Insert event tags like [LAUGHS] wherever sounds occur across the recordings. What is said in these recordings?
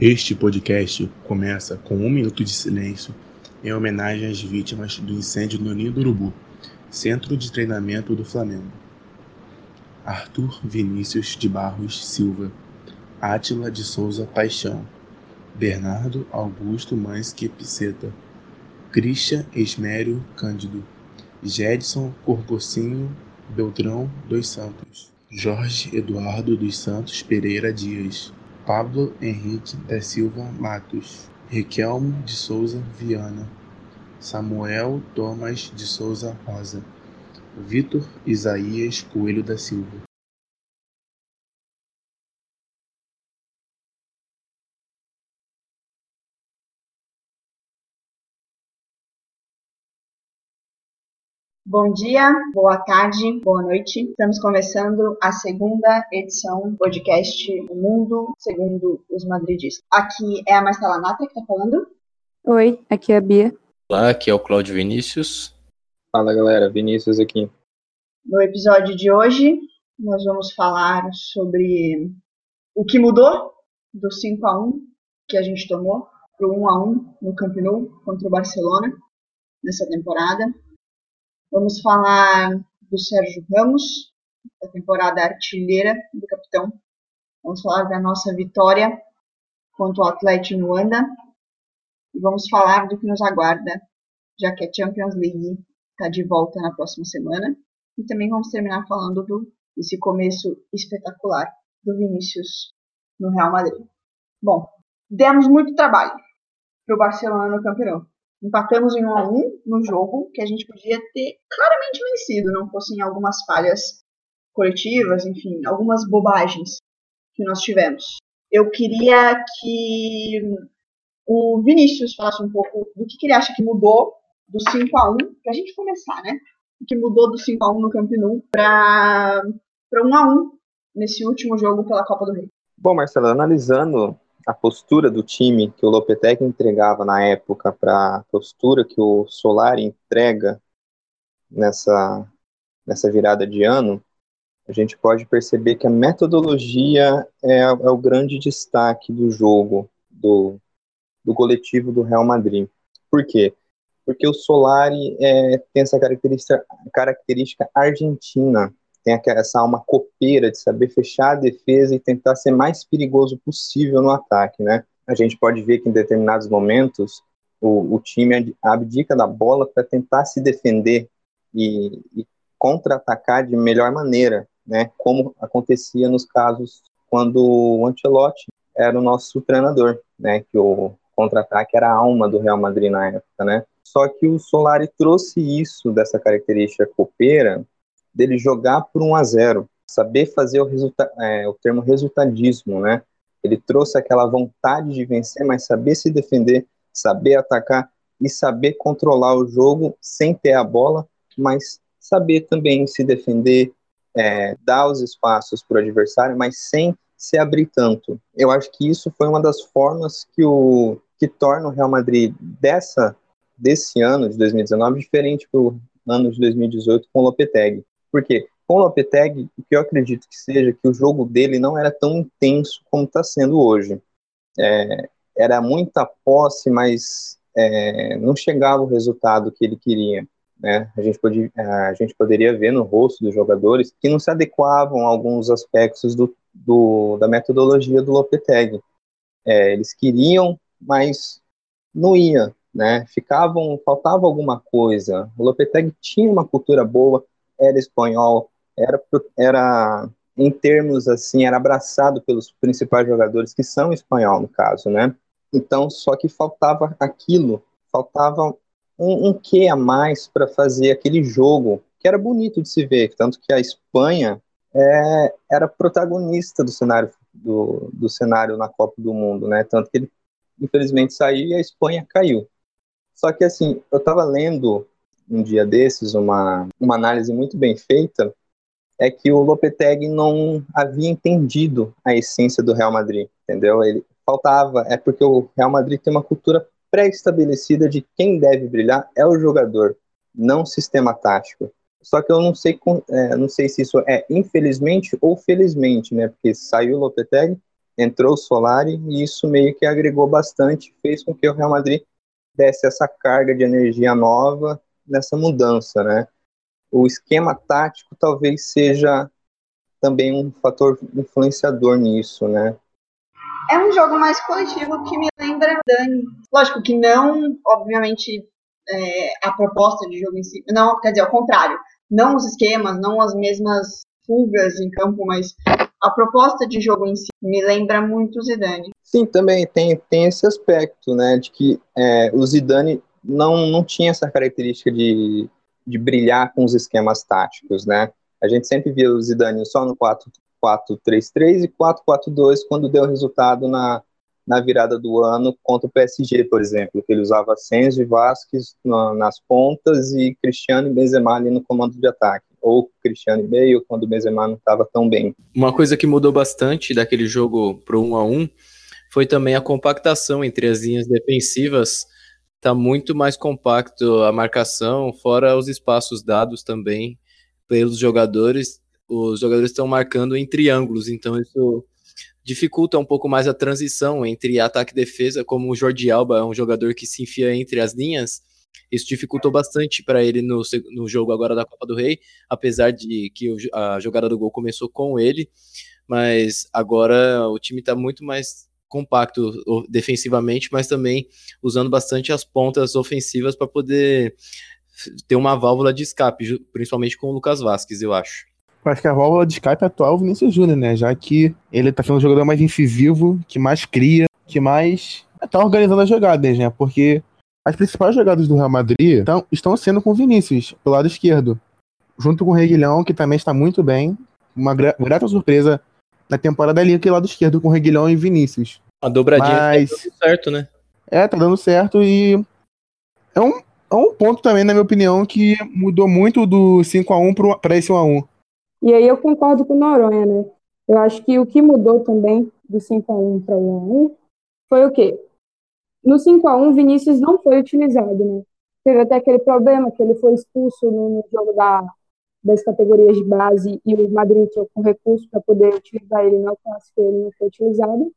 Este podcast começa com um minuto de silêncio em homenagem às vítimas do incêndio no Ninho do Urubu, centro de treinamento do Flamengo. Arthur Vinícius de Barros Silva, Átila de Souza Paixão, Bernardo Augusto Mansque Piceta, Christian Esmério Cândido, Jedson Corgocinho Beltrão dos Santos, Jorge Eduardo dos Santos Pereira Dias, Pablo Henrique da Silva Matos, Riquelmo de Souza Viana, Samuel Thomas de Souza Rosa, Vitor Isaías Coelho da Silva, Bom dia, boa tarde, boa noite. Estamos começando a segunda edição do podcast O Mundo Segundo os Madridistas. Aqui é a Marcela Nata que está falando. Oi, aqui é a Bia. Olá, aqui é o Cláudio Vinícius. Fala galera, Vinícius aqui. No episódio de hoje, nós vamos falar sobre o que mudou do 5 a 1 que a gente tomou para o 1 a 1 no Camp Nou contra o Barcelona nessa temporada Vamos falar do Sérgio Ramos, da temporada artilheira do capitão. Vamos falar da nossa vitória contra o Atlético Luanda. E vamos falar do que nos aguarda, já que a Champions League está de volta na próxima semana. E também vamos terminar falando do, desse começo espetacular do Vinícius no Real Madrid. Bom, demos muito trabalho para o Barcelona no campeonato. Empatamos em 1 a 1 no jogo que a gente podia ter claramente vencido, não fossem algumas falhas coletivas, enfim, algumas bobagens que nós tivemos. Eu queria que o Vinícius falasse um pouco do que, que ele acha que mudou do 5 a 1 para a gente começar, né? O que mudou do 5 a 1 no Camp Nou para 1 a 1 nesse último jogo pela Copa do Rei. Bom, Marcelo, analisando a postura do time que o Lopetegui entregava na época para a postura que o Solari entrega nessa, nessa virada de ano, a gente pode perceber que a metodologia é, é o grande destaque do jogo, do, do coletivo do Real Madrid. Por quê? Porque o Solari é, tem essa característica, característica argentina tem essa alma copeira de saber fechar a defesa e tentar ser mais perigoso possível no ataque, né? A gente pode ver que em determinados momentos o, o time abdica da bola para tentar se defender e, e contra-atacar de melhor maneira, né? Como acontecia nos casos quando o Ancelotti era o nosso treinador, né? Que o contra-ataque era a alma do Real Madrid na época, né? Só que o Solari trouxe isso dessa característica copeira dele jogar por 1 a 0 saber fazer o, é, o termo resultadismo, né? Ele trouxe aquela vontade de vencer, mas saber se defender, saber atacar e saber controlar o jogo sem ter a bola, mas saber também se defender, é, dar os espaços para o adversário, mas sem se abrir tanto. Eu acho que isso foi uma das formas que o que torna o Real Madrid dessa desse ano de 2019 diferente do ano de 2018 com o Lopetegui. Porque com o Lopetegui, o que eu acredito que seja que o jogo dele não era tão intenso como está sendo hoje. É, era muita posse, mas é, não chegava o resultado que ele queria. Né? A, gente podia, a gente poderia ver no rosto dos jogadores que não se adequavam a alguns aspectos do, do da metodologia do Lopetegui. É, eles queriam, mas não ia, né? Ficavam, faltava alguma coisa. O Lopetegui tinha uma cultura boa, era espanhol, era, era em termos assim, era abraçado pelos principais jogadores que são espanhol no caso, né? Então, só que faltava aquilo, faltava um, um quê a mais para fazer aquele jogo que era bonito de se ver, tanto que a Espanha é, era protagonista do cenário do, do cenário na Copa do Mundo, né? Tanto que ele infelizmente saiu e a Espanha caiu. Só que assim, eu estava lendo um dia desses, uma, uma análise muito bem feita, é que o Lopetegui não havia entendido a essência do Real Madrid, entendeu? Ele faltava, é porque o Real Madrid tem uma cultura pré-estabelecida de quem deve brilhar é o jogador, não sistema tático. Só que eu não sei, é, não sei se isso é infelizmente ou felizmente, né? Porque saiu o Lopetegui, entrou o Solari e isso meio que agregou bastante, fez com que o Real Madrid desse essa carga de energia nova nessa mudança, né? O esquema tático talvez seja também um fator influenciador nisso, né? É um jogo mais coletivo que me lembra Dani. Lógico que não, obviamente, é, a proposta de jogo em si. Não, quer dizer, ao contrário. Não os esquemas, não as mesmas fugas em campo, mas a proposta de jogo em si me lembra muito o Zidane. Sim, também tem, tem esse aspecto, né, de que é, o Zidane não, não tinha essa característica de, de brilhar com os esquemas táticos, né? A gente sempre via o Zidane só no 4-3-3 e 4-4-2 quando deu resultado na, na virada do ano contra o PSG, por exemplo, que ele usava Senzo e Vasquez na, nas pontas e Cristiano e Benzema ali no comando de ataque, ou Cristiano e Bale quando o Benzema não estava tão bem. Uma coisa que mudou bastante daquele jogo pro 1 a 1 foi também a compactação entre as linhas defensivas. Tá muito mais compacto a marcação, fora os espaços dados também pelos jogadores. Os jogadores estão marcando em triângulos, então isso dificulta um pouco mais a transição entre ataque e defesa, como o Jordi Alba é um jogador que se enfia entre as linhas, isso dificultou bastante para ele no, no jogo agora da Copa do Rei, apesar de que a jogada do gol começou com ele, mas agora o time está muito mais compacto defensivamente, mas também usando bastante as pontas ofensivas para poder ter uma válvula de escape, principalmente com o Lucas Vasquez, eu acho acho que a válvula de escape atual é o Vinícius Júnior, né? Já que ele tá sendo um jogador mais incisivo, que mais cria, que mais tá organizando as jogadas, né? Porque as principais jogadas do Real Madrid tão, estão sendo com o Vinícius, pelo lado esquerdo. Junto com o Reguilhão, que também está muito bem. Uma gra grata surpresa na temporada ali, aquele lado esquerdo, com o Reguilhão e Vinícius. A dobradinha tá Mas... tá dando certo, né? É, tá dando certo e é um, é um ponto também, na minha opinião, que mudou muito do 5x1 para esse 1x1. E aí eu concordo com o Noronha, né? Eu acho que o que mudou também do 5x1 para o 1x1 foi o quê? No 5x1, Vinícius não foi utilizado, né? Teve até aquele problema que ele foi expulso no, no jogo da, das categorias de base e o Madrid tinha com recurso para poder utilizar ele no clássico, ele não foi utilizado.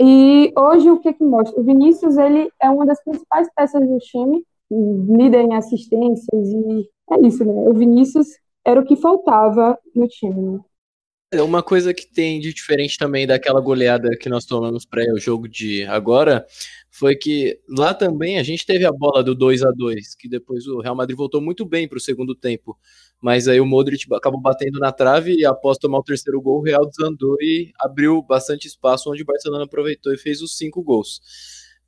E hoje o que que mostra? O Vinícius, ele é uma das principais peças do time, líder em assistências e é isso, né? O Vinícius era o que faltava no time. Né? É uma coisa que tem de diferente também daquela goleada que nós tomamos para o jogo de agora foi que lá também a gente teve a bola do 2 a 2 que depois o Real Madrid voltou muito bem para o segundo tempo. Mas aí o Modric acabou batendo na trave e após tomar o terceiro gol, o Real desandou e abriu bastante espaço onde o Barcelona aproveitou e fez os cinco gols.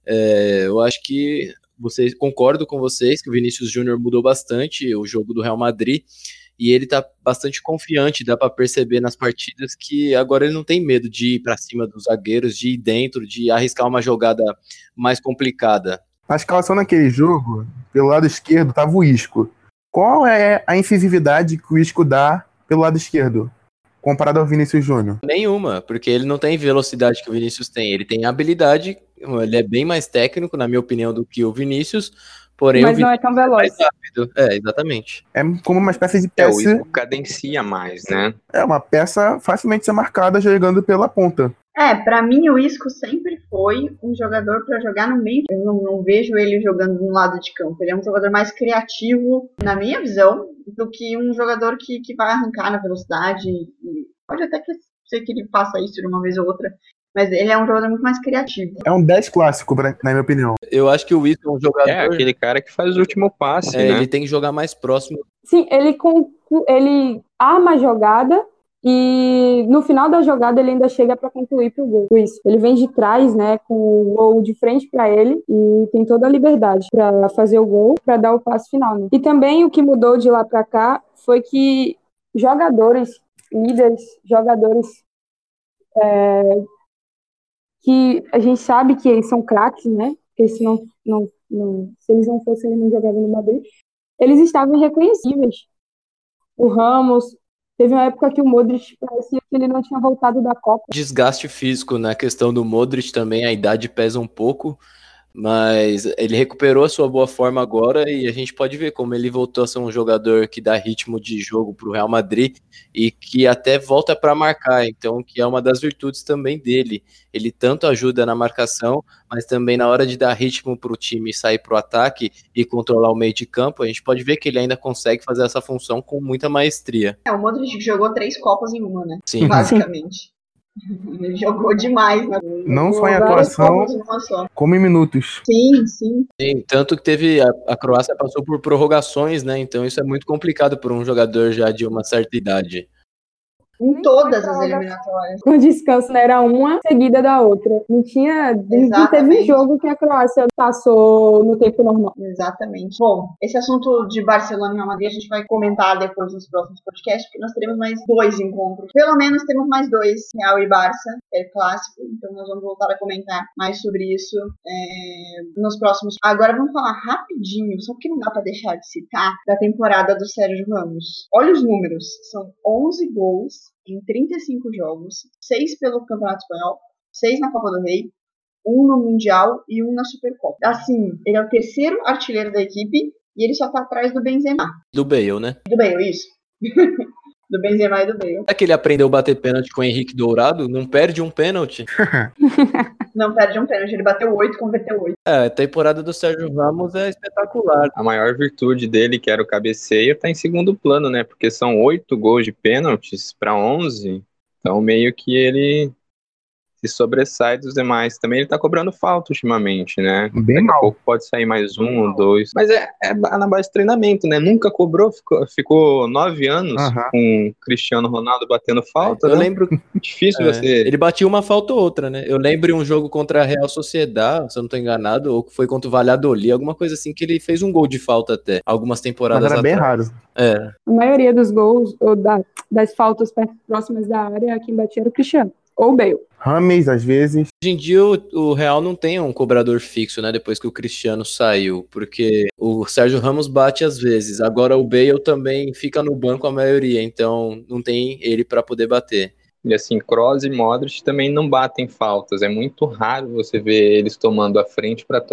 É, eu acho que vocês concordo com vocês que o Vinícius Júnior mudou bastante o jogo do Real Madrid e ele tá bastante confiante, dá para perceber nas partidas que agora ele não tem medo de ir para cima dos zagueiros, de ir dentro, de arriscar uma jogada mais complicada. Na escalação naquele jogo, pelo lado esquerdo, tava o Isco. Qual é a incisividade que o Isco dá pelo lado esquerdo? comparado ao Vinícius Júnior? Nenhuma, porque ele não tem velocidade que o Vinícius tem. Ele tem habilidade, ele é bem mais técnico, na minha opinião, do que o Vinícius, Porém, Mas não é tão veloz. É, exatamente. É como uma espécie de peça. É, o cadencia mais, né? É uma peça facilmente ser marcada jogando pela ponta. É, para mim o Isco sempre foi um jogador para jogar no meio. Eu não, não, vejo ele jogando no lado de campo. Ele é um jogador mais criativo, na minha visão, do que um jogador que, que vai arrancar na velocidade. pode até que ser que ele faça isso de uma vez ou outra, mas ele é um jogador muito mais criativo. É um 10 clássico, na minha opinião. Eu acho que o Isco é um jogador. É aquele cara que faz o último passe. É, né? Ele tem que jogar mais próximo. Sim, ele, com, ele arma a jogada e no final da jogada ele ainda chega para concluir pro gol. Isso. Ele vem de trás, né, com o gol de frente para ele e tem toda a liberdade para fazer o gol, para dar o passe final. Né? E também o que mudou de lá para cá foi que jogadores, líderes, jogadores é, que a gente sabe que eles são craques, né? Porque se, não, não, não, se eles não fossem, eles não jogavam no Madrid. Eles estavam irreconhecíveis. O Ramos, Teve uma época que o Modric parecia que ele não tinha voltado da Copa. Desgaste físico na questão do Modric também, a idade pesa um pouco. Mas ele recuperou a sua boa forma agora e a gente pode ver como ele voltou a ser um jogador que dá ritmo de jogo para o Real Madrid e que até volta para marcar, então que é uma das virtudes também dele. Ele tanto ajuda na marcação, mas também na hora de dar ritmo para o time sair para o ataque e controlar o meio de campo, a gente pode ver que ele ainda consegue fazer essa função com muita maestria. É, o Modric jogou três copas em uma, né? Sim. Basicamente. [LAUGHS] Jogou demais, né? Não só em atuação, só. como em minutos. Sim, sim. Sim, tanto que teve a, a Croácia passou por prorrogações, né? Então isso é muito complicado para um jogador já de uma certa idade. Em Nem todas as eliminatórias. Com descanso, né? Era uma seguida da outra. Não tinha. Não teve Exatamente. jogo que a Croácia passou no tempo normal. Exatamente. Bom, esse assunto de Barcelona e Real Madrid a gente vai comentar depois nos próximos podcasts, porque nós teremos mais dois encontros. Pelo menos temos mais dois, Real e Barça, que é clássico, então nós vamos voltar a comentar mais sobre isso é, nos próximos. Agora vamos falar rapidinho, só que não dá pra deixar de citar, da temporada do Sérgio Ramos. Olha os números, são 11 gols em 35 jogos, 6 pelo Campeonato Espanhol, 6 na Copa do Rei, um no Mundial e um na Supercopa. Assim, ele é o terceiro artilheiro da equipe e ele só tá atrás do Benzema. Do Bale, né? Do Bale, isso. [LAUGHS] do Benzema e do Bale. Será que ele aprendeu a bater pênalti com o Henrique Dourado? Não perde um pênalti? [LAUGHS] Não perde um pênalti, ele bateu 8, converteu 8. É, a temporada do Sérgio Ramos é espetacular. A maior virtude dele, que era o cabeceio, tá em segundo plano, né? Porque são oito gols de pênaltis para 11. Então, meio que ele se sobressai dos demais. Também ele tá cobrando falta ultimamente, né? Bem Daqui a mal. pouco pode sair mais um ou dois. Mas é, é na base de treinamento, né? Nunca cobrou, ficou, ficou nove anos Aham. com o Cristiano Ronaldo batendo falta. Eu né? lembro Difícil É, você. Ele batia uma falta ou outra, né? Eu lembro um jogo contra a Real Sociedad, se eu não tô enganado, ou que foi contra o Valladolid, alguma coisa assim, que ele fez um gol de falta até, algumas Mas temporadas era bem atrás. raro. É, A maioria dos gols, ou da- das faltas perto- próximas da área, quem batia era o Cristiano. Ou o Bale. Rames, às vezes. Hoje em dia o, o Real não tem um cobrador fixo, né? Depois que o Cristiano saiu, porque o Sérgio Ramos bate às vezes. Agora o Bale também fica no banco a maioria, então não tem ele pra poder bater. E assim, Kroos e Modric também não batem faltas. É muito raro você ver eles tomando a frente para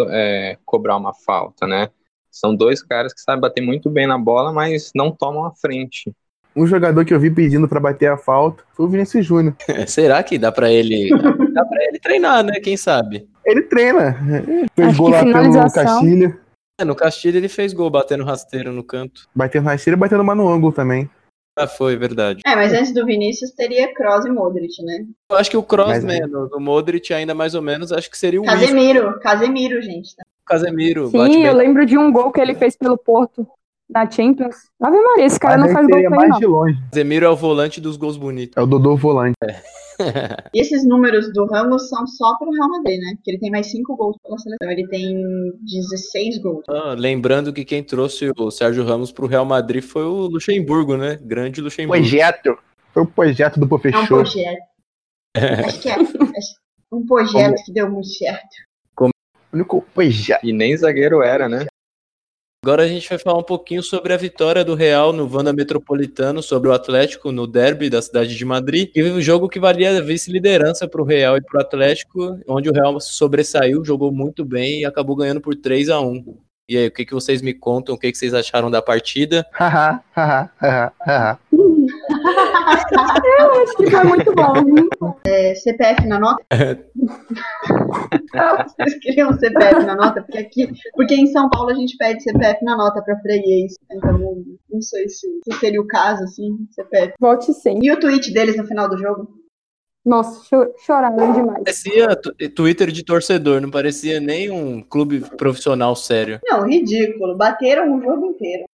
cobrar uma falta, né? São dois caras que sabem bater muito bem na bola, mas não tomam a frente. Um jogador que eu vi pedindo pra bater a falta foi o Vinícius Júnior. [LAUGHS] Será que dá pra ele, dá para ele treinar, né? Quem sabe? Ele treina. Fez gol lá pelo Castilha. É, no Castilho ele fez gol batendo rasteiro no canto. Batendo na esteira e batendo uma no ângulo também. Ah, foi, verdade. É, mas antes do Vinícius teria Kroos e Modric, né? Eu acho que o Kroos Mas- menos, o Modric ainda mais ou menos, acho que seria o Isco, Casemiro, Casemiro, gente. tá? Casemiro. Sim, bem. eu lembro de um gol que ele fez pelo Porto na Champions. Ave Maria, esse cara Mas não faz gol pra ele, mais não. de longe. Casemiro é o volante dos gols bonitos. É o Dodô volante. E [LAUGHS] esses números do Ramos são só pro Real Madrid, né? Porque ele tem mais 5 gols pela seleção. Ele tem 16 gols. Ah, lembrando que quem trouxe o Sérgio Ramos pro Real Madrid foi o Luxemburgo, né? Grande Luxemburgo. Projeto. Foi o projeto do É um professor. projeto. Acho que é um projeto que deu muito certo. O único projeto. E nem zagueiro era, né? Agora a gente vai falar um pouquinho sobre a vitória do Real no Wanda Metropolitano sobre o Atlético no derby da cidade de Madrid. E um jogo que valia a vice-liderança para o Real e para o Atlético, onde o Real sobressaiu, jogou muito bem e acabou ganhando por 3 a 1 E aí, o que, que vocês me contam? O que, que vocês acharam da partida? Haha, haha, haha, haha. Eu acho que foi muito bom. viu? É, CPF na nota? Vocês queriam CPF na nota? Porque aqui, porque em São Paulo a gente pede CPF na nota pra freguês. Então não sei se, se seria o caso, assim, CPF. Volte sim. E o tweet deles no final do jogo? Nossa, cho- choraram demais. Parecia tu- Twitter de torcedor, não parecia nem um clube profissional sério. Não, ridículo. Bateram o jogo inteiro.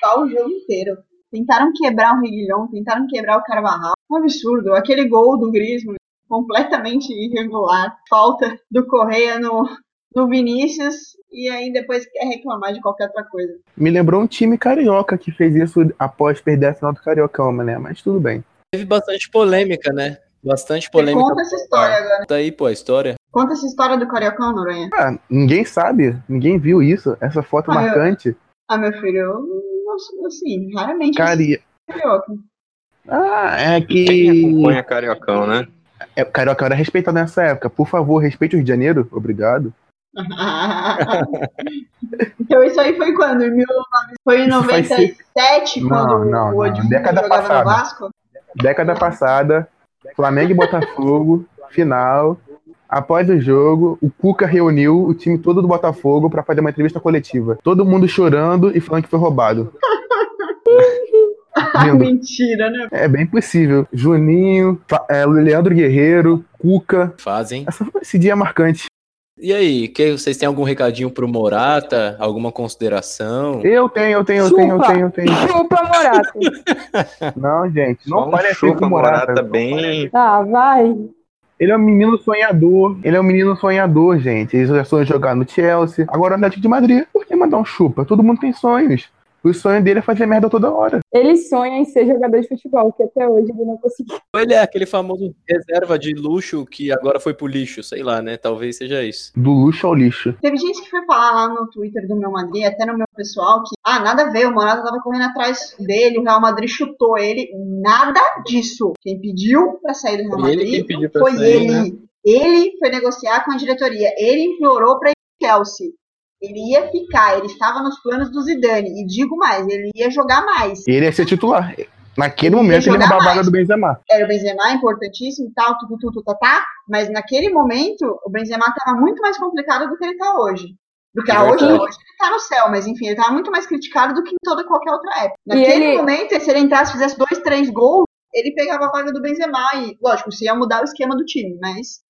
Pau o jogo inteiro. Tentaram quebrar o Reguilhão, tentaram quebrar o Carvajal. Um absurdo. Aquele gol do Griezmann, completamente irregular. Falta do Correia no, no Vinícius. E aí depois quer reclamar de qualquer outra coisa. Me lembrou um time carioca que fez isso após perder a final do Cariocão, né? Mas tudo bem. Teve bastante polêmica, né? Bastante Você polêmica. conta essa história agora. Tá aí, pô, a história. Conta essa história do Cariocão, Noronha. Ah, ninguém sabe, ninguém viu isso, essa foto Ah, eu- marcante. Ah, meu filho, eu, assim, raramente Cari... Carioca. Ah, é Quem que. acompanha Cariocão, né? É, Carioca era respeitado nessa época. Por favor, respeite o Rio de Janeiro. Obrigado. [LAUGHS] então isso aí foi quando? Em 19... Foi em 97, Não, quando não, o não. Edmundo Década jogava passada. no Vasco? Década passada, Flamengo e Botafogo, final. Após o jogo, o Cuca reuniu o time todo do Botafogo para fazer uma entrevista coletiva. Todo mundo chorando e falando que foi roubado. [LAUGHS] Lindo. Mentira, né? É bem possível. Juninho, é, Leandro Guerreiro, Cuca. Fazem. Essa- Esse dia é marcante. E aí, que, vocês têm algum recadinho pro Morata? Alguma consideração? Eu tenho, eu tenho, eu tenho, eu tenho, eu tenho. Chupa, Morato. [LAUGHS] Não, gente, não Só um assim chupa Morata. Morata bem. Ah, vai. Ele é um menino sonhador. Ele é um menino sonhador, gente. Ele já sonhou jogar no Chelsea. Agora no Atlético de Madrid. Por que mandar um chupa? Todo mundo tem sonhos. O sonho dele é fazer merda toda hora. Ele sonha em ser jogador de futebol, que até hoje ele não conseguiu. Ele é aquele famoso reserva de luxo que agora foi pro lixo, sei lá, né? Talvez seja isso. Do luxo ao lixo. Teve gente que foi falar lá no Twitter do meu Madrid, até no meu pessoal, que ah, nada a ver, o Morata tava correndo atrás dele, o Real Madrid chutou ele. Nada disso. Quem pediu pra sair do Real Ele Madrid quem pediu pra foi sair, ele. né? Ele foi negociar com a diretoria. Ele implorou pra ir pro Chelsea. Ele ia ficar, ele estava nos planos do Zidane. E digo mais, ele ia jogar mais. Ele ia ser titular. Naquele Ele momento ele roubava a vaga mais. do Benzema. Era o Benzema, importantíssimo e tal, tudo, tudo, tá, tá. Mas naquele momento, o Benzema estava muito mais complicado do que ele tá hoje. Do que É a hoje, hoje ele tá no céu, mas enfim, ele tava muito mais criticado do que em toda qualquer outra época. Naquele ele- momento, se ele entrasse e fizesse dois, três gols, ele pegava a vaga do Benzema e, lógico, isso ia mudar o esquema do time, mas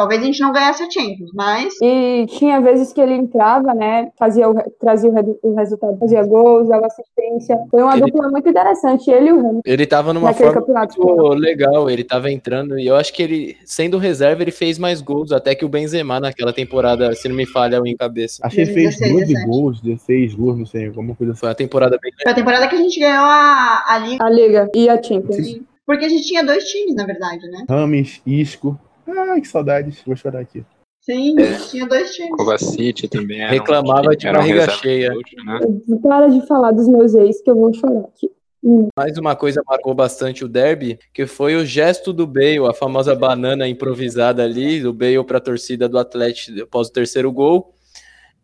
talvez a gente não ganhasse a Champions, mas E tinha vezes que ele entrava, né? Fazia o, trazia o, o resultado, fazia gols, dava assistência. Foi uma Ele- dupla muito interessante, ele e o Ramos, Ele tava numa forma campeonato. muito legal, ele tava entrando e eu acho que ele, sendo reserva, ele fez mais gols até que o Benzema naquela temporada, se não me falha em cabeça. Acho que ele fez 16, 12 17. gols, 16 gols, não sei, alguma coisa assim. Foi uma temporada bem foi a temporada que a gente ganhou a, a Liga, A Liga e a Champions. porque a gente tinha dois times, na verdade, né? Rames, Isco. Ai, que saudades. Vou chorar aqui. Sim, tinha dois times. Kovacic também era um- Reclamava de um barriga reserva cheia. né? Para de falar dos meus ex, que eu vou chorar aqui. Mais uma coisa marcou bastante o derby, que foi o gesto do Bale, a famosa banana improvisada ali, do Bale para a torcida do Atlético após o terceiro gol.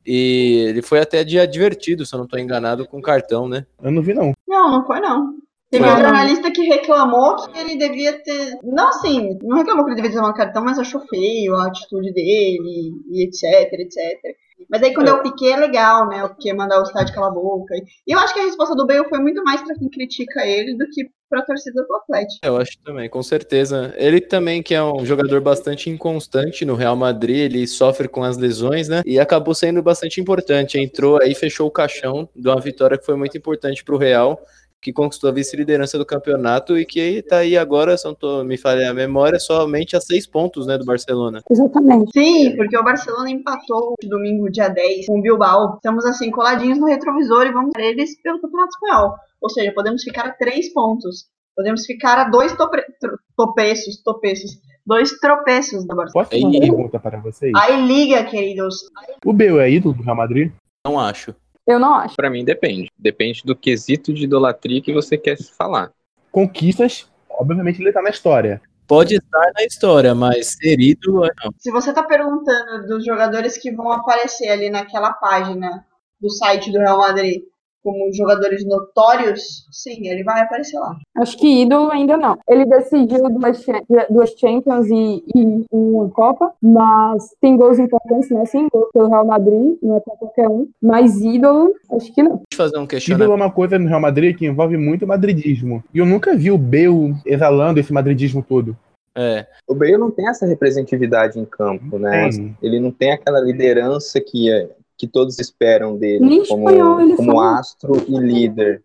E ele foi até dia divertido, se eu não estou enganado, com cartão, né? Eu não vi, não. Não, não foi não. Teve um jornalista que reclamou que ele devia ter. Não assim, não reclamou que ele devia ter tomado cartão, mas achou feio a atitude dele, e etc, etc. Mas aí quando é o Piquet é legal, né? O Piquet mandar o estádio calar a boca. E eu acho que a resposta do Bale foi muito mais pra quem critica ele do que pra torcida do Atlético. Eu acho também, com certeza. Ele também, que é um jogador bastante inconstante no Real Madrid, ele sofre com as lesões, né? E acabou sendo bastante importante. Entrou aí, fechou o caixão de uma vitória que foi muito importante para o Real, que conquistou a vice-liderança do campeonato e que tá aí agora, se não me falha a memória, somente a seis pontos, né, do Barcelona. Exatamente. Sim, porque o Barcelona empatou domingo, dia 10, com o Bilbao. Estamos assim, coladinhos no retrovisor e vamos ver eles pelo Campeonato Espanhol. Ou seja, podemos ficar a três pontos. Podemos ficar a dois topre- tro- topeços, topeços, dois tropeços da Barcelona. Posso fazer uma Aí. pergunta para vocês? Aí liga, queridos. O Bale é ídolo do Real Madrid? Não acho. Eu não acho. Pra mim depende. Depende do quesito de idolatria que você quer falar. Conquistas, obviamente ele tá na história. Pode estar na história, mas ser ídolo, é não. Se você tá perguntando dos jogadores que vão aparecer ali naquela página do site do Real Madrid como jogadores notórios, sim, ele vai aparecer lá. Acho que ídolo ainda não. Ele decidiu duas, duas Champions e, e uma Copa, mas tem gols importantes, né? Sim, gol pelo Real Madrid, não é pra qualquer um. Mas ídolo, acho que não. Deixa eu fazer um Ídolo questionamento. é uma coisa no Real Madrid que envolve muito madridismo. E eu nunca vi o Bale exalando esse madridismo todo. É, O Bale não tem essa representatividade em campo, né? Tem. Ele não tem aquela liderança que, é- que todos esperam dele Nem como, espanhol como astro e líder.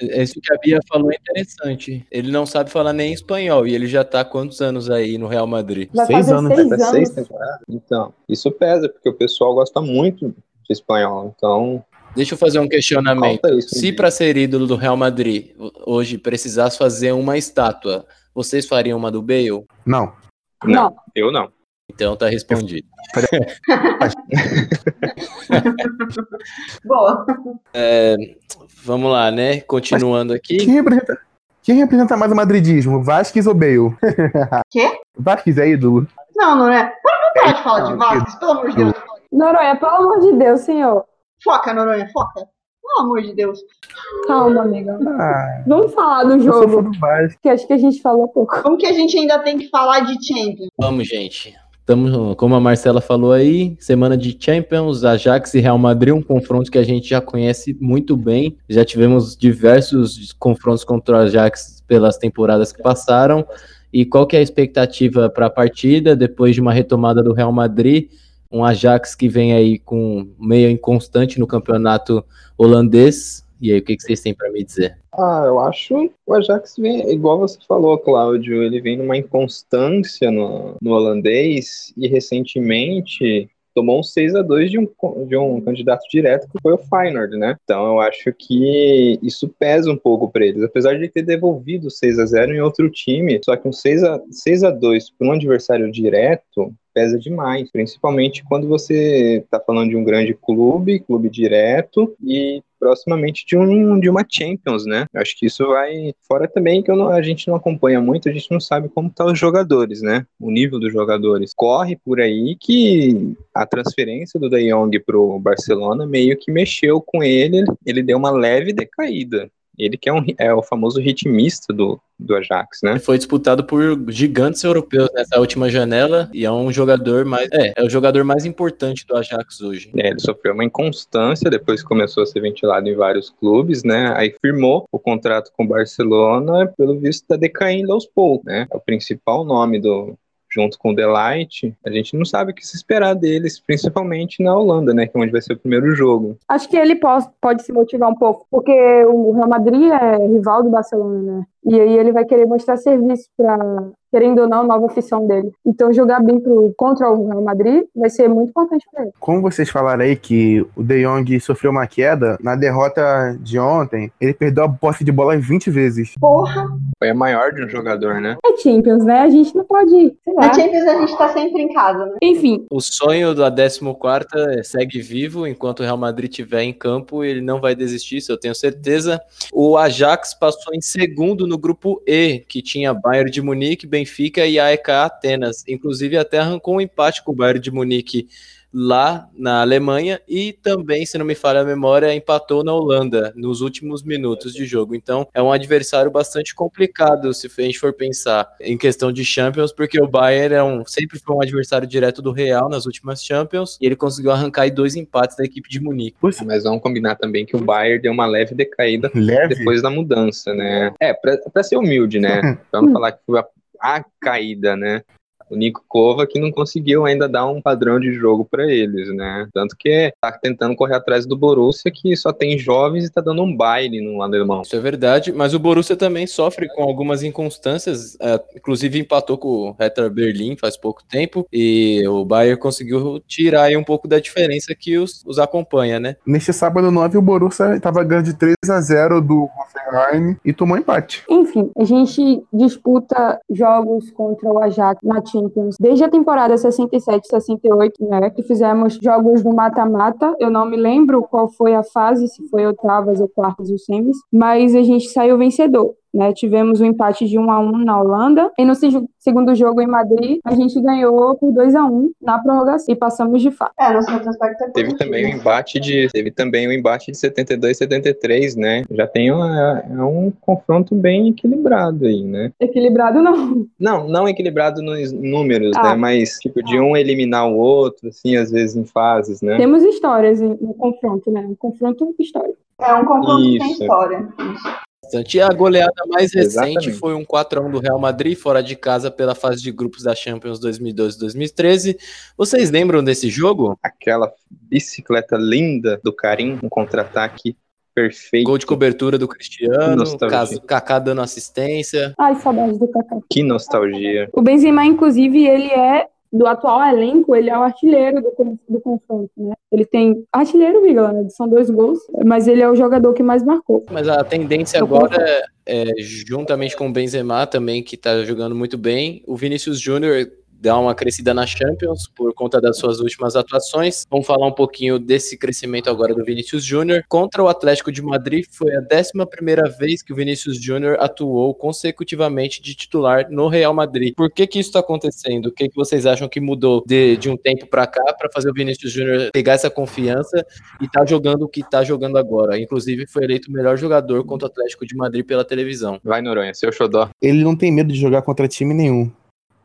isso que a Bia falou é interessante. Ele não sabe falar nem espanhol e ele já tá há quantos anos aí no Real Madrid? Vai Seis anos, seis Vai pra seis anos. temporadas. Então, isso pesa, porque o pessoal gosta muito de espanhol. Então, Deixa eu fazer um questionamento. isso. Se para ser ídolo do Real Madrid hoje precisasse fazer uma estátua, vocês fariam uma do Bale? Não. Não. Eu não. Então tá respondido. [LAUGHS] Boa. Vamos lá, né? Continuando aqui. Quem representa, quem representa mais o madridismo? Vasquez ou Bale? [LAUGHS] Quê? Vasquez é ídolo? Não, não é. Vamos parar de falar de Não, Vasquez, pelo amor de Deus. Noronha, pelo amor de Deus, senhor. Foca, Noronha, foca. Pelo amor de Deus. Calma, amiga. Ah, Vamos falar do jogo, que acho que a gente falou pouco. Como que a gente ainda tem que falar de Champions? Vamos, gente. Estamos, como a Marcela falou aí, semana de Champions, Ajax e Real Madrid, um confronto que a gente já conhece muito bem. Já tivemos diversos confrontos contra o Ajax pelas temporadas que passaram. E qual que é a expectativa para a partida depois de uma retomada do Real Madrid? Um Ajax que vem aí com meio inconstante no campeonato holandês. E aí, o que, que vocês têm para me dizer? Ah, eu acho o Ajax vem, igual você falou, Cláudio, ele vem numa inconstância no, no holandês e recentemente tomou um 6 a 2 de um, de um candidato direto que foi o Feyenoord, né? Então eu acho que isso pesa um pouco para eles, apesar de ter devolvido 6 a 0 em outro time, só que um 6 a, 6 a 2 para um adversário direto pesa demais, principalmente quando você está falando de um grande clube, clube direto e proximamente de, um, de uma Champions, né? Acho que isso vai fora também que não, a gente não acompanha muito, a gente não sabe como tá os jogadores, né? O nível dos jogadores. Corre por aí que a transferência do De Jong pro Barcelona meio que mexeu com ele, ele deu uma leve decaída. Ele que é, um, é o famoso ritmista do, do Ajax, né? Foi disputado por gigantes europeus nessa última janela e é um jogador mais. É, é o jogador mais importante do Ajax hoje. É, ele sofreu uma inconstância depois que começou a ser ventilado em vários clubes, né? Aí firmou o contrato com o Barcelona, pelo visto tá decaindo aos poucos, né? É o principal nome do, junto com o Delight, a gente não sabe o que se esperar deles, principalmente na Holanda, né, que é onde vai ser o primeiro jogo. Acho que ele pode, pode se motivar um pouco, porque o Real Madrid é rival do Barcelona, né? E aí ele vai querer mostrar serviço para, querendo ou não, a nova opção dele. Então jogar bem pro, contra o Real Madrid vai ser muito importante para ele. Como vocês falaram aí que o De Jong sofreu uma queda, na derrota de ontem, ele perdeu a posse de bola 20 vezes. Porra! Foi a maior de um jogador, né? É Champions, né? A gente não pode, sei lá. Na Champions a gente tá sempre em casa, né? Enfim, O sonho da 14 segue vivo enquanto o Real Madrid estiver em campo, ele não vai desistir, isso eu tenho certeza. O Ajax passou em segundo no grupo E, que tinha Bayern de Munique, Benfica e AEK Atenas. Inclusive até arrancou um empate com o Bayern de Munique lá na Alemanha e também, se não me falha a memória, empatou na Holanda nos últimos minutos de jogo. Então é um adversário bastante complicado se a gente for pensar em questão de Champions, porque o Bayern é um, sempre foi um adversário direto do Real nas últimas Champions e ele conseguiu arrancar aí dois empates da equipe de Munique. Mas vamos combinar também que o Bayern deu uma leve decaída leve. depois da mudança, né? É, pra, pra ser humilde, né? [LAUGHS] Não falar que foi a, a caída, né? O Nico Kova que não conseguiu ainda dar um padrão de jogo para eles, né? Tanto que tá tentando correr atrás do Borussia, que só tem jovens e tá dando um baile no alemão. Isso é verdade, mas o Borussia também sofre com algumas inconstâncias, é, inclusive empatou com o Hertha Berlim faz pouco tempo e o Bayern conseguiu tirar aí um pouco da diferença que os, os acompanha, né? Neste sábado 9, o Borussia estava ganhando de 3 a 0 do Hoffenheim e tomou empate. enfim, a gente disputa jogos contra o Ajax na Champions desde a temporada 67, 68, né? Que fizemos jogos no mata-mata. Eu não me lembro qual foi a fase, se foi oitavas ou quartas ou semis, mas a gente saiu vencedor. Né, tivemos um empate de 1 a 1 na Holanda e no seg- segundo jogo em Madrid a gente ganhou por 2 a 1 na prorrogação e passamos de fase. É, nosso retrospecto é Teve também o embate de teve também o embate de 72 73, né? Já tem uma, é um confronto bem equilibrado aí, né? Equilibrado não. Não, não equilibrado nos números, Ah. né? Mas tipo de um eliminar o outro, assim, às vezes em fases, né? Temos histórias no confronto, né? Um confronto histórico. É um confronto que tem Isso. história. Isso. Bastante. E a goleada mais recente Exatamente. foi um 4x1 do Real Madrid, fora de casa, pela fase de grupos da Champions 2012-2013. Vocês lembram desse jogo? Aquela bicicleta linda do Karim, um contra-ataque perfeito. Gol de cobertura do Cristiano, Nostalgia. Cas- Kaká dando assistência. Ai, saudade do Kaká. Que nostalgia. O Benzema, inclusive, ele é do atual elenco, ele é o artilheiro do, do confronto, né? Ele tem artilheiro, vírgula, né? São dois gols, mas ele é o jogador que mais marcou. Mas a tendência agora é, é, juntamente com o Benzema também, que tá jogando muito bem, o Vinícius Júnior dar uma crescida na Champions por conta das suas últimas atuações. Vamos falar um pouquinho desse crescimento agora do Vinícius Júnior. Contra o Atlético de Madrid, foi a 11 vez que o Vinícius Júnior atuou consecutivamente de titular no Real Madrid. Por que, que isso está acontecendo? O que, que vocês acham que mudou de, de um tempo para cá para fazer o Vinícius Júnior pegar essa confiança e tá jogando o que tá jogando agora? Inclusive, foi eleito o melhor jogador contra o Atlético de Madrid pela televisão. Vai, Noronha, seu xodó. Ele não tem medo de jogar contra time nenhum.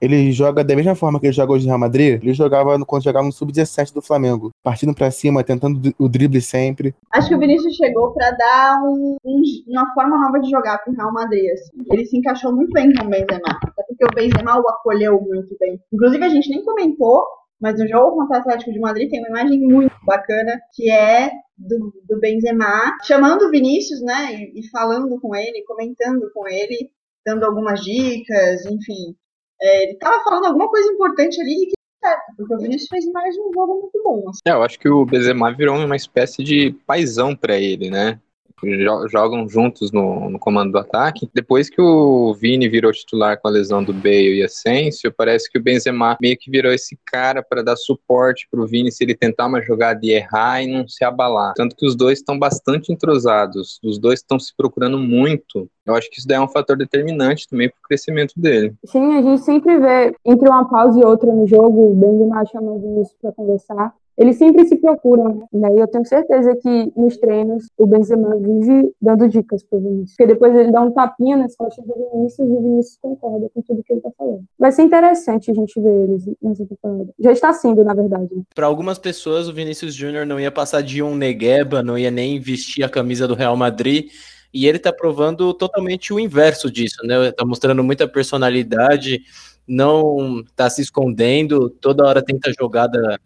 Ele joga da mesma forma que ele joga hoje no Real Madrid, ele jogava quando jogava no Sub-17 do Flamengo. Partindo pra cima, tentando o drible sempre. Acho que o Vinícius chegou pra dar um- um- uma forma nova de jogar pro Real Madrid. assim. Ele se encaixou muito bem com o Benzema, até porque o Benzema o acolheu muito bem. Inclusive a gente nem comentou, mas no jogo contra o Atlético de Madrid tem uma imagem muito bacana que é do, do Benzema chamando o Vinícius, né, e, e falando com ele, comentando com ele, dando algumas dicas, enfim. É, ele tava falando alguma coisa importante ali que certo, porque o Vinícius fez mais um jogo muito bom. assim. É, eu acho que o Benzema virou uma espécie de paizão pra ele, né? Jo- Jogam juntos no, no comando do ataque. Depois que o Vini virou titular com a lesão do Bale e Asensio, parece que o Benzema meio que virou esse cara para dar suporte pro Vini se ele tentar uma jogada e errar e não se abalar. Tanto que os dois estão bastante entrosados, os dois estão se procurando muito. Eu acho que isso daí é um fator determinante também pro crescimento dele. Sim, a gente sempre vê, entre uma pausa e outra no jogo, o Benzema chamando o Vinícius para conversar. Eles sempre se procuram, né? E eu tenho certeza que nos treinos o Benzema vive dando dicas pro Vinícius. Porque depois ele dá um tapinha nas costas do Vinícius e o Vinícius concorda com tudo que ele tá falando. Vai ser interessante a gente ver eles nessa temporada. Já está sendo, na verdade. né? Para algumas pessoas, o Vinícius Júnior não ia passar de um negueba, não ia nem vestir a camisa do Real Madrid. E ele tá provando totalmente o inverso disso, né? Tá mostrando muita personalidade, não tá se escondendo, toda hora tenta jogada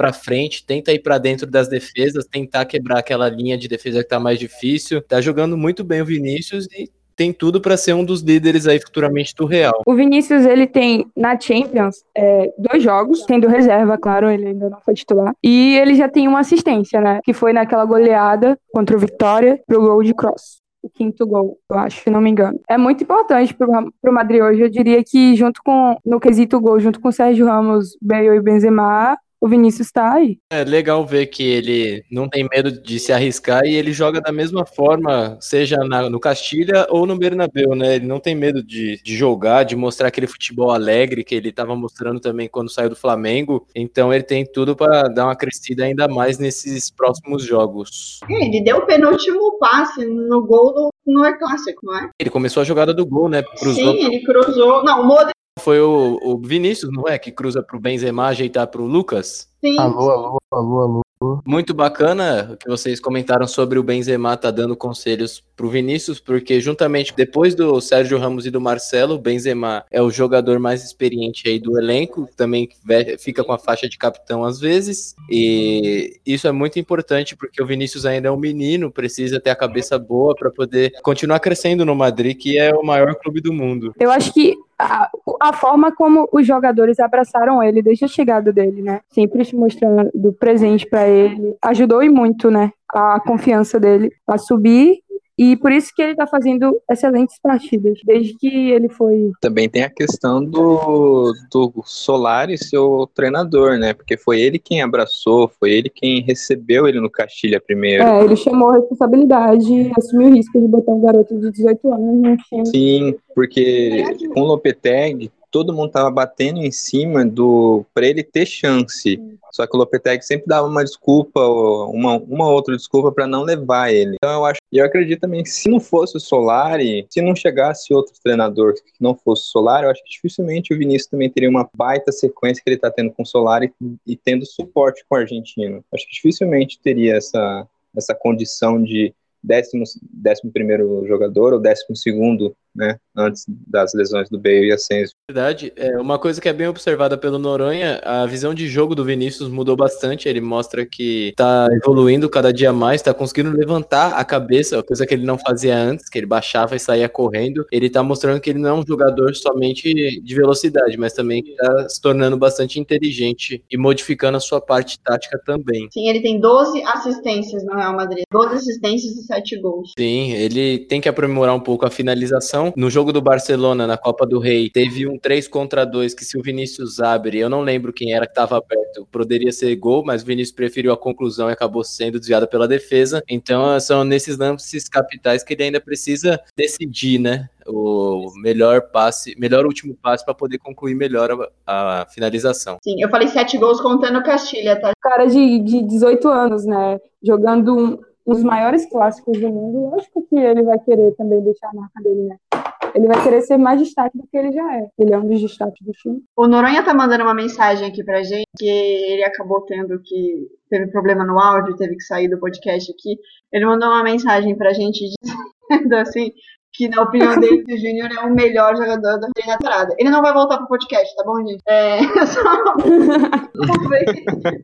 para frente, tenta ir para dentro das defesas, tentar quebrar aquela linha de defesa que tá mais difícil. Tá jogando muito bem o Vinícius e tem tudo para ser um dos líderes aí futuramente do Real. O Vinícius, ele tem na Champions é, dois jogos, tendo reserva, claro, ele ainda não foi titular. E ele já tem uma assistência, né? Que foi naquela goleada contra o Vitória pro gol de cross. O quinto gol, eu acho, se não me engano. É muito importante pro, pro Madrid hoje. Eu diria que, junto com, no quesito gol, junto com Sérgio Ramos, Bale e Benzema, o Vinícius tá aí. É legal ver que ele não tem medo de se arriscar e ele joga da mesma forma, seja na- no Castilha ou no Bernabéu, né? Ele não tem medo de, de jogar, de mostrar aquele futebol alegre que ele estava mostrando também quando saiu do Flamengo. Então ele tem tudo para dar uma crescida ainda mais nesses próximos jogos. É, Ele deu o penúltimo passe no gol do no É Clássico, não é? Ele começou a jogada do gol, né? Cruzou. Sim, ele cruzou. Não, o Modric Foi o, o Vinícius, não é? Que cruza pro Benzema ajeitar pro Lucas. sim. Alô, alô, alô, alô. Muito bacana que vocês comentaram sobre o Benzema tá dando conselhos pro Vinícius, porque juntamente depois do Sérgio Ramos e do Marcelo, o Benzema é o jogador mais experiente aí do elenco, também fica com a faixa de capitão às vezes, e isso é muito importante porque o Vinícius ainda é um menino, precisa ter a cabeça boa para poder continuar crescendo no Madrid, que é o maior clube do mundo. Eu acho que a, a forma como os jogadores abraçaram ele desde a chegada dele, né? Sempre se mostrando do presente pra ele, ajudou e muito, né? A confiança dele a subir e por isso que ele tá fazendo excelentes partidas desde que ele foi. Também tem a questão do, do Solari ser o treinador, né? Porque foi ele quem abraçou, foi ele quem recebeu ele no Castilha primeiro. É, ele chamou a responsabilidade, assumiu o risco de botar um garoto de 18 anos no time. Sim, porque com o Lopetegui, todo mundo tava batendo em cima do para ele ter chance. Só que o Lopetegui sempre dava uma desculpa, uma, uma outra desculpa para não levar ele. Então eu acho, e eu acredito também que se não fosse o Solari, se não chegasse outro treinador que não fosse o Solari, eu acho que dificilmente o Vinícius também teria uma baita sequência que ele tá tendo com o Solari e tendo suporte com o argentino. Acho que dificilmente teria essa essa condição de décimo, décimo primeiro jogador ou décimo segundo, né, antes das lesões do Bale e Asensio. Verdade. É uma coisa que é bem observada pelo Noronha, a visão de jogo do Vinícius mudou bastante. Ele mostra que tá evoluindo cada dia mais, tá conseguindo levantar a cabeça, coisa que ele não fazia antes, que ele baixava e saía correndo. Ele tá mostrando que ele não é um jogador somente de velocidade, mas também tá se tornando bastante inteligente e modificando a sua parte tática também. Sim, ele tem 12 assistências no Real Madrid. 12 assistências e 7 gols. Sim, ele tem que aprimorar um pouco a finalização, No jogo do Barcelona, na Copa do Rei, teve um 3 contra 2 que se o Vinícius abre, eu não lembro quem era que estava aberto, poderia ser gol, mas o Vinícius preferiu a conclusão e acabou sendo desviada pela defesa. Então são nesses lances capitais que ele ainda precisa decidir, né? o melhor passe, melhor último passe para poder concluir melhor a, a, finalização. Sim, eu falei sete gols contando o Castilha, tá? Cara de, de 18 anos, né? Jogando um, um dos maiores clássicos do mundo, lógico que ele vai querer também deixar a marca dele, né? Ele vai querer ser mais destaque do que ele já é. Ele é um dos destaques do time. O Noronha tá mandando uma mensagem aqui pra gente que ele acabou tendo que. Teve problema no áudio, teve que sair do podcast aqui. Ele mandou uma mensagem pra gente [LAUGHS] dizendo assim que na opinião dele, o Júnior é o melhor jogador da temporada. Ele não vai voltar pro podcast, tá bom, gente? É, [LAUGHS] só...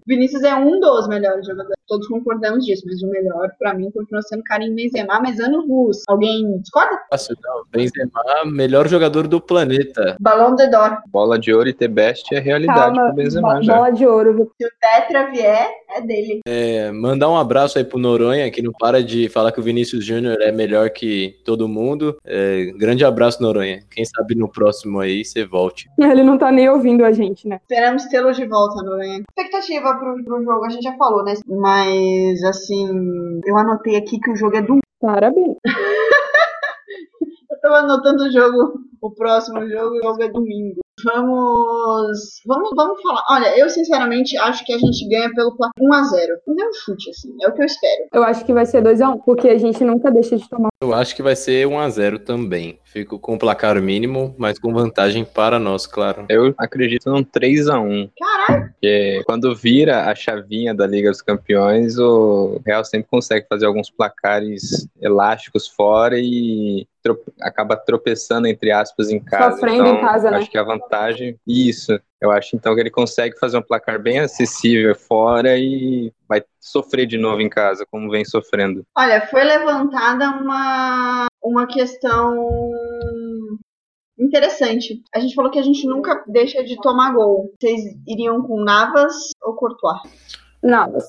Vinícius é um dos melhores jogadores. Todos concordamos disso, mas o melhor, pra mim, continua sendo Karim Benzema, mas anos luz. Alguém discorda? Nossa, não. Benzema, melhor jogador do planeta. Balão de Dor. Bola de ouro e ter best é realidade Calma, pro Benzema já. Bola de ouro. Se o Tetra vier, é dele. É, mandar um abraço aí pro Noronha, que não para de falar que o Vinícius Júnior é melhor que todo mundo mundo. É, grande abraço, Noronha. Quem sabe no próximo aí você volte. [LAUGHS] Ele não tá nem ouvindo a gente, né? Esperamos tê-lo de volta, Noronha. Expectativa pro, pro jogo, a gente já falou, né? Mas, assim, eu anotei aqui que o jogo é do. [LAUGHS] Parabéns. eu tava anotando o jogo, o próximo jogo, o jogo é domingo. Vamos, vamos, vamos falar. Olha, eu sinceramente acho que a gente ganha pelo placar 1x0. Não é um chute, assim, é o que eu espero. Eu acho que vai ser 2x1, porque a gente nunca deixa de tomar. Eu acho que vai ser 1x0 também. Fico com o placar mínimo, mas com vantagem para nós, claro. Eu acredito num 3x1. Caralho! Porque quando vira a chavinha da Liga dos Campeões, o Real sempre consegue fazer alguns placares elásticos fora e acaba tropeçando, entre aspas, em casa. Sofrendo então, em casa, né? Acho que a vantagem. Isso. Eu acho então que ele consegue fazer um placar bem acessível fora e vai sofrer de novo em casa, como vem sofrendo. Olha, foi levantada uma, uma questão interessante. A gente falou que a gente nunca deixa de tomar gol. Vocês iriam com Navas ou Courtois? Navas.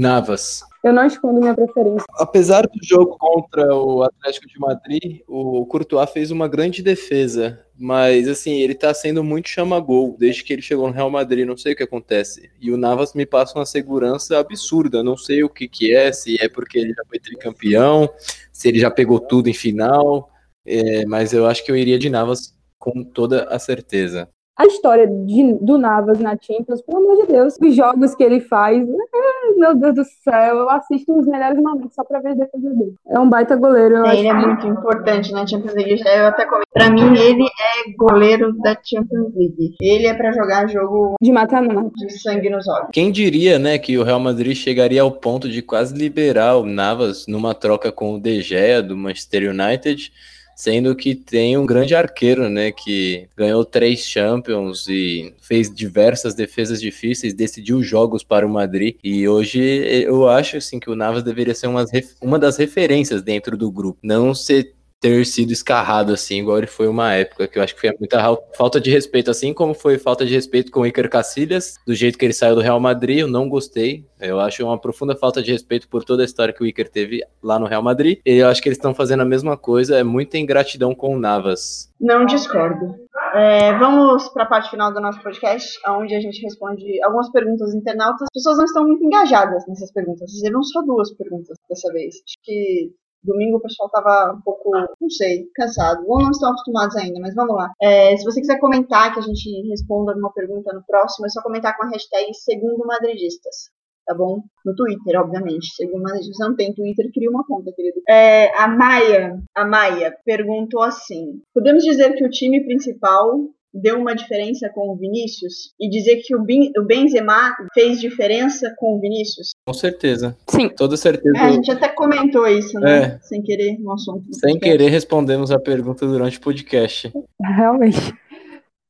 Navas. Eu não escondo minha preferência. Apesar do jogo contra o Atlético de Madrid, o Courtois fez uma grande defesa, mas assim, ele tá sendo muito chama-gol desde que ele chegou no Real Madrid, não sei o que acontece. E o Navas me passa uma segurança absurda, não sei o que que é, se é porque ele já foi tricampeão, se ele já pegou tudo em final, é, mas eu acho que eu iria de Navas com toda a certeza a história de, do Navas na Champions, pelo amor de Deus, os jogos que ele faz, é, meu Deus do céu, eu assisto os melhores momentos só pra ver a defesa dele. É um baita goleiro. É, ele é muito importante na Champions League. Eu até comentei. Pra mim, ele é goleiro da Champions League. Ele é pra jogar jogo de mata-mata. De sangue nos olhos. Quem diria, né, que o Real Madrid chegaria ao ponto de quase liberar o Navas numa troca com o De Gea do Manchester United sendo que tem um grande arqueiro, né, que ganhou três Champions e fez diversas defesas difíceis, decidiu jogos para o Madrid. E hoje eu acho assim que o Navas deveria ser uma, uma das referências dentro do grupo, não ser ter sido escarrado assim, igual ele foi uma época, que eu acho que foi muita falta de respeito, assim como foi falta de respeito com o Iker Casillas, do jeito que ele saiu do Real Madrid, eu não gostei. Eu acho uma profunda falta de respeito por toda a história que o Iker teve lá no Real Madrid. E eu acho que eles estão fazendo a mesma coisa, é muita ingratidão com o Navas. Não discordo. É, vamos para a parte final do nosso podcast, onde a gente responde algumas perguntas internautas. As pessoas não estão muito engajadas nessas perguntas. Fizeram só duas perguntas dessa vez. Acho que Domingo o pessoal tava um pouco, não sei, cansado. Ou não estão acostumados ainda, mas vamos lá. É, se você quiser comentar, que a gente responda alguma pergunta no próximo, é só comentar com a hashtag Segundo Madridistas. Tá bom? No Twitter, obviamente. Segundo Madridistas não tem Twitter, cria uma conta, querido. É, a Maia, a Maia perguntou assim: Podemos dizer que o time principal deu uma diferença com o Vinícius e dizer que o, ben, o Benzema fez diferença com o Vinícius? Com certeza. Sim. Toda certeza. É, a gente até comentou isso, né? É. Sem querer no assunto. Sem querer respondemos a pergunta durante o podcast. Realmente.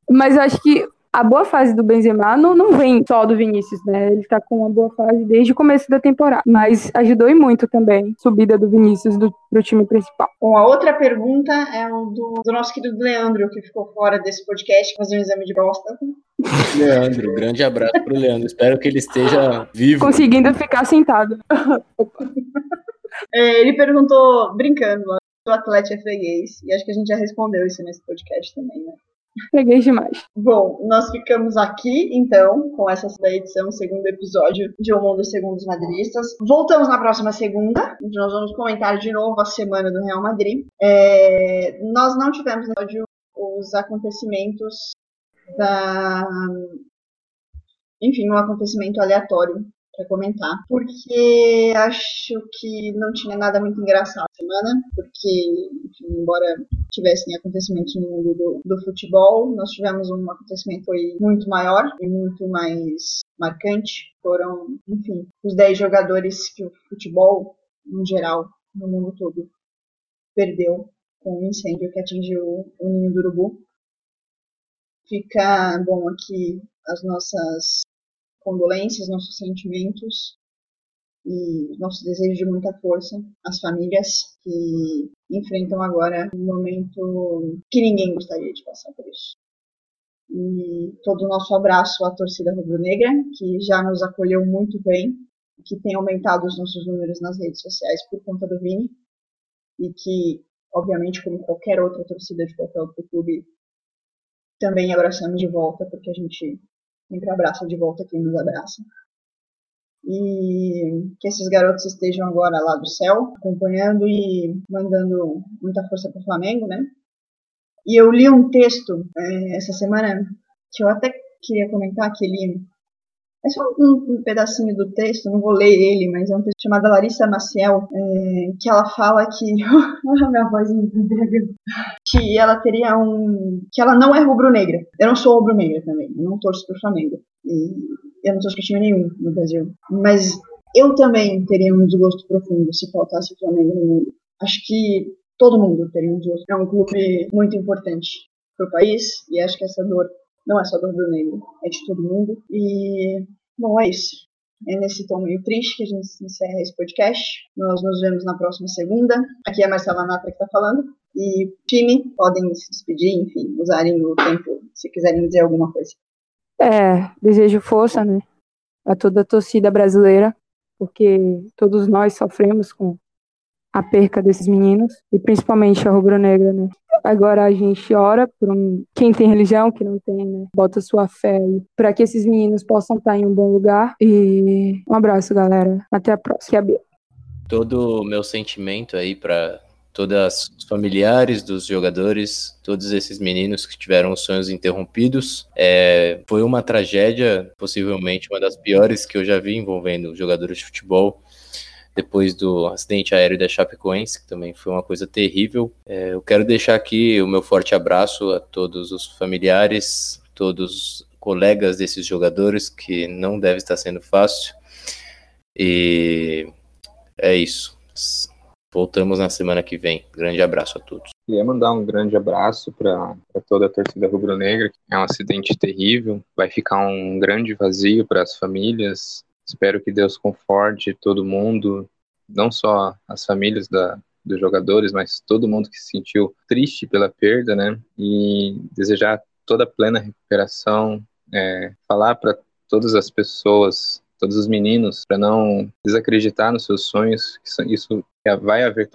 Mas eu acho que a boa fase do Benzema não, não vem só do Vinícius, né? Ele tá com uma boa fase desde o começo da temporada. Mas ajudou e muito também a subida do Vinícius do, pro time principal. Bom, a outra pergunta é o do, do nosso querido Leandro, que ficou fora desse podcast, fazer um exame de próstata. Leandro, [LAUGHS] grande abraço pro Leandro. Espero que ele esteja vivo. Conseguindo ficar sentado. [LAUGHS] é, ele perguntou, brincando, o atleta é freguês. E acho que a gente já respondeu isso nesse podcast também, né? Freguês demais. Bom, nós ficamos aqui, então, com essa edição, segundo episódio de O Mundo Segundo os Madridistas. Voltamos na próxima segunda, onde nós vamos comentar de novo a semana do Real Madrid. É, nós não tivemos no episódio os acontecimentos da. Enfim, um acontecimento aleatório para comentar, porque acho que não tinha nada muito engraçado na semana, porque, enfim, embora tivessem acontecimentos no mundo do, do, futebol, nós tivemos um acontecimento foi muito maior e muito mais marcante. Foram, enfim, os 10 jogadores que o futebol, em geral, no mundo todo, perdeu com o incêndio que atingiu o ninho do urubu. Fica bom aqui as nossas condolências, nossos sentimentos e nossos desejos de muita força às famílias que enfrentam agora um momento que ninguém gostaria de passar por isso. E todo o nosso abraço à torcida rubro-negra, que já nos acolheu muito bem, que tem aumentado os nossos números nas redes sociais por conta do Vini, e que, obviamente, como qualquer outra torcida de qualquer outro clube, também abraçamos de volta, porque a gente sempre abraça de volta quem nos abraça. E que esses garotos estejam agora lá do céu, acompanhando e mandando muita força para o Flamengo, né? E eu li um texto é, essa semana que eu até queria comentar que ele é só um, um, pedacinho do texto, não vou ler ele, mas é um texto chamado Larissa Maciel, é, que ela fala que. [LAUGHS] minha voz Que ela teria um. que ela não é rubro-negra. Eu não sou rubro-negra também, eu não torço pro Flamengo. E eu não torço pro time nenhum no Brasil. Mas eu também teria um desgosto profundo se faltasse o Flamengo no mundo. Acho que todo mundo teria um desgosto. É um clube muito importante pro país e acho que essa dor não é só do Rubro Negro, é de todo mundo. E, bom, é isso. É nesse tom meio triste que a gente encerra esse podcast. Nós nos vemos na próxima segunda. Aqui é a Marcela Nata que está falando. E time, podem se despedir, enfim, usarem o tempo se quiserem dizer alguma coisa. É, desejo força, né? A toda a torcida brasileira, porque todos nós sofremos com a perca desses meninos, e principalmente a rubro-negra, né? Agora a gente ora por um, quem tem religião, que não tem, né? Bota sua fé para que esses meninos possam estar em um bom lugar. E um abraço, galera. Até a próxima. Todo o meu sentimento aí para todas os familiares dos jogadores, todos esses meninos que tiveram os sonhos interrompidos. É, foi uma tragédia, possivelmente uma das piores que eu já vi envolvendo jogadores de futebol depois do acidente aéreo da Chapecoense, que também foi uma coisa terrível. É, eu quero deixar aqui o meu forte abraço a todos os familiares, todos os colegas desses jogadores, que não deve estar sendo fácil. E é isso. Voltamos na semana que vem. Grande abraço a todos. Queria mandar um grande abraço para toda a torcida rubro-negra. É um acidente terrível. Vai ficar um grande vazio para as famílias, Espero que Deus conforte todo mundo, não só as famílias da, dos jogadores, mas todo mundo que se sentiu triste pela perda, né? E desejar toda a plena recuperação, é, falar para todas as pessoas, todos os meninos, para não desacreditar nos seus sonhos, que isso vai haver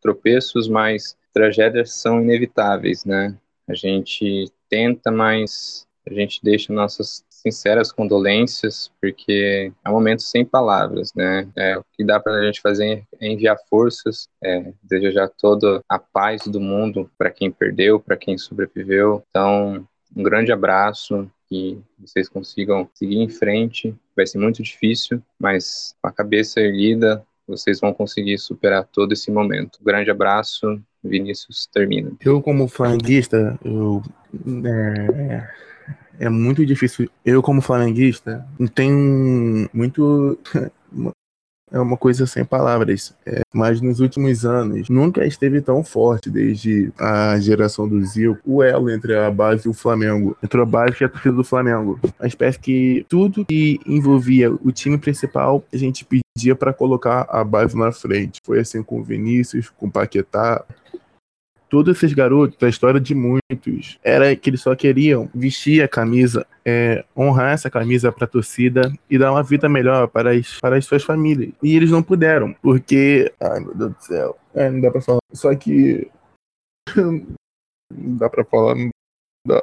tropeços, mas tragédias são inevitáveis, né? A gente tenta, mas a gente deixa nossas sinceras condolências, porque é um momento sem palavras, né? É, o que dá para a gente fazer é enviar forças, é, desejar toda a paz do mundo para quem perdeu, para quem sobreviveu. Então, um grande abraço, que vocês consigam seguir em frente. Vai ser muito difícil, mas com a cabeça erguida, vocês vão conseguir superar todo esse momento. Um grande abraço, Vinícius termina. Eu, como flamenguista, eu é, é muito difícil. Eu, como flamenguista, não tenho muito. [LAUGHS] É uma coisa sem palavras. É, mas nos últimos anos, nunca esteve tão forte desde a geração do Zil, o elo entre a base e o Flamengo. Entre a base e a torcida do Flamengo. Uma espécie que tudo que envolvia o time principal, a gente pedia para colocar a base na frente. Foi assim com o Vinícius, com o Paquetá, todos esses garotos, a história de muitos, era que eles só queriam vestir a camisa, é, honrar essa camisa para a torcida e dar uma vida melhor para as, para as suas famílias. E eles não puderam, porque, ai meu Deus do céu, É, não dá pra falar. Só que. [LAUGHS] não dá pra falar. Não dá.